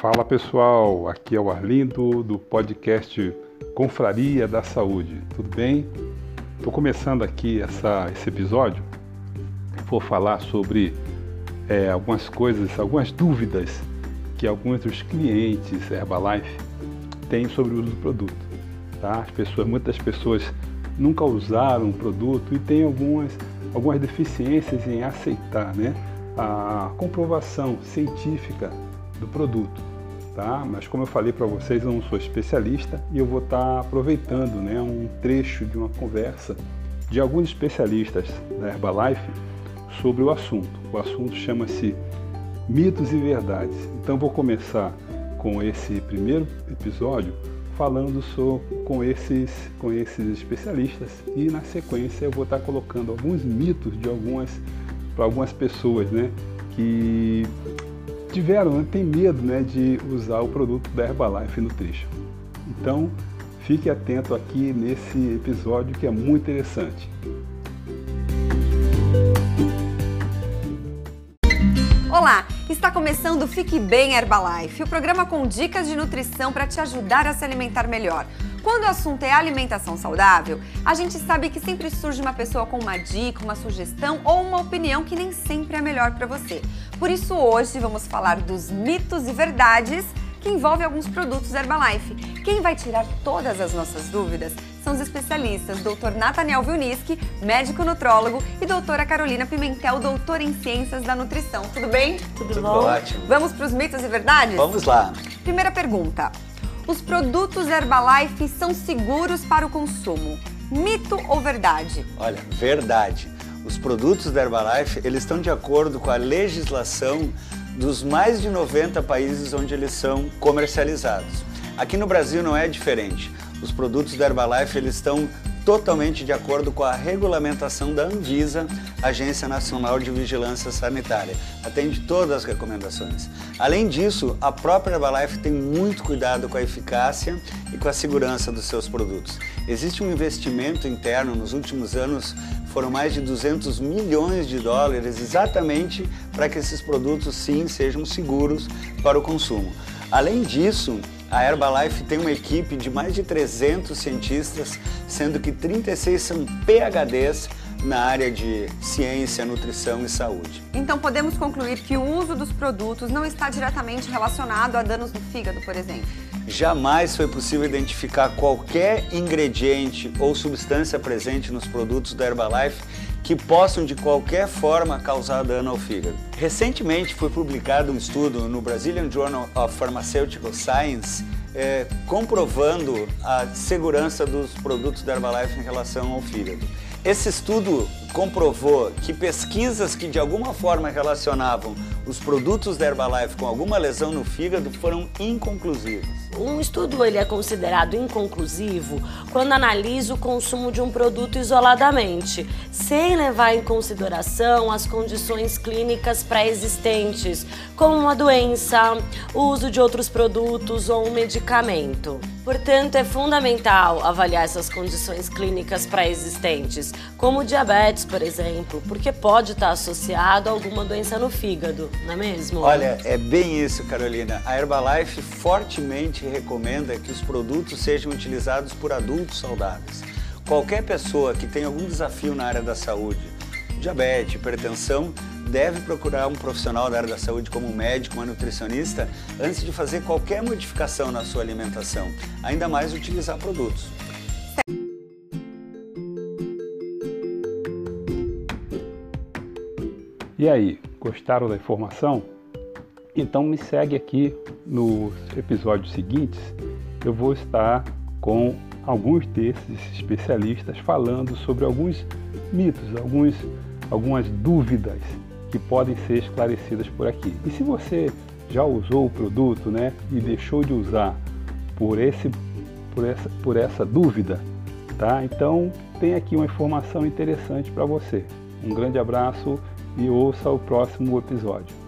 Fala pessoal, aqui é o Arlindo do podcast Confraria da Saúde, tudo bem? Estou começando aqui essa, esse episódio, vou falar sobre é, algumas coisas, algumas dúvidas que alguns dos clientes Herbalife têm sobre o uso do produto. Tá? As pessoas, muitas pessoas nunca usaram o produto e têm algumas, algumas deficiências em aceitar né, a comprovação científica do produto. Tá? Mas como eu falei para vocês, eu não sou especialista e eu vou estar tá aproveitando né, um trecho de uma conversa de alguns especialistas da Herbalife sobre o assunto. O assunto chama-se mitos e verdades. Então vou começar com esse primeiro episódio falando sobre, com, esses, com esses especialistas e na sequência eu vou estar colocando alguns mitos de algumas para algumas pessoas, né, que tiveram, né, tem medo, né, de usar o produto da Herbalife Nutrition. Então fique atento aqui nesse episódio que é muito interessante. Olá, está começando Fique Bem Herbalife, o programa com dicas de nutrição para te ajudar a se alimentar melhor. Quando o assunto é alimentação saudável, a gente sabe que sempre surge uma pessoa com uma dica, uma sugestão ou uma opinião que nem sempre é melhor para você. Por isso hoje vamos falar dos mitos e verdades que envolvem alguns produtos Herbalife. Quem vai tirar todas as nossas dúvidas são os especialistas Dr. Nathaniel Vilniski, médico nutrólogo, e doutora Carolina Pimentel, doutora em ciências da nutrição. Tudo bem? Tudo, Tudo bom? Ótimo. Vamos para os mitos e verdades? Vamos lá. Primeira pergunta. Os produtos Herbalife são seguros para o consumo? Mito ou verdade? Olha, verdade. Os produtos da Herbalife, eles estão de acordo com a legislação dos mais de 90 países onde eles são comercializados. Aqui no Brasil não é diferente. Os produtos da Herbalife eles estão totalmente de acordo com a regulamentação da Anvisa, Agência Nacional de Vigilância Sanitária. Atende todas as recomendações. Além disso, a própria Herbalife tem muito cuidado com a eficácia e com a segurança dos seus produtos. Existe um investimento interno nos últimos anos, foram mais de 200 milhões de dólares exatamente para que esses produtos sim sejam seguros para o consumo. Além disso, a Herbalife tem uma equipe de mais de 300 cientistas, sendo que 36 são PhDs na área de ciência, nutrição e saúde. Então podemos concluir que o uso dos produtos não está diretamente relacionado a danos no fígado, por exemplo? Jamais foi possível identificar qualquer ingrediente ou substância presente nos produtos da Herbalife que possam de qualquer forma causar dano ao fígado. Recentemente foi publicado um estudo no Brazilian Journal of Pharmaceutical Science é, comprovando a segurança dos produtos da Herbalife em relação ao fígado. Esse estudo comprovou que pesquisas que de alguma forma relacionavam os produtos da Herbalife com alguma lesão no fígado foram inconclusivas. Um estudo ele é considerado inconclusivo quando analisa o consumo de um produto isoladamente, sem levar em consideração as condições clínicas pré-existentes, como uma doença, o uso de outros produtos ou um medicamento. Portanto, é fundamental avaliar essas condições clínicas pré-existentes, como diabetes, por exemplo, porque pode estar associado a alguma doença no fígado, não é mesmo? Olha, é bem isso, Carolina. A Herbalife fortemente recomenda que os produtos sejam utilizados por adultos saudáveis. Qualquer pessoa que tem algum desafio na área da saúde, diabetes, hipertensão, deve procurar um profissional da área da saúde, como um médico, uma nutricionista, antes de fazer qualquer modificação na sua alimentação, ainda mais utilizar produtos. E aí, gostaram da informação? Então me segue aqui nos episódios seguintes. Eu vou estar com alguns desses especialistas falando sobre alguns mitos, alguns, algumas dúvidas que podem ser esclarecidas por aqui. E se você já usou o produto né, e deixou de usar por, esse, por, essa, por essa dúvida, tá? então tem aqui uma informação interessante para você. Um grande abraço e ouça o próximo episódio.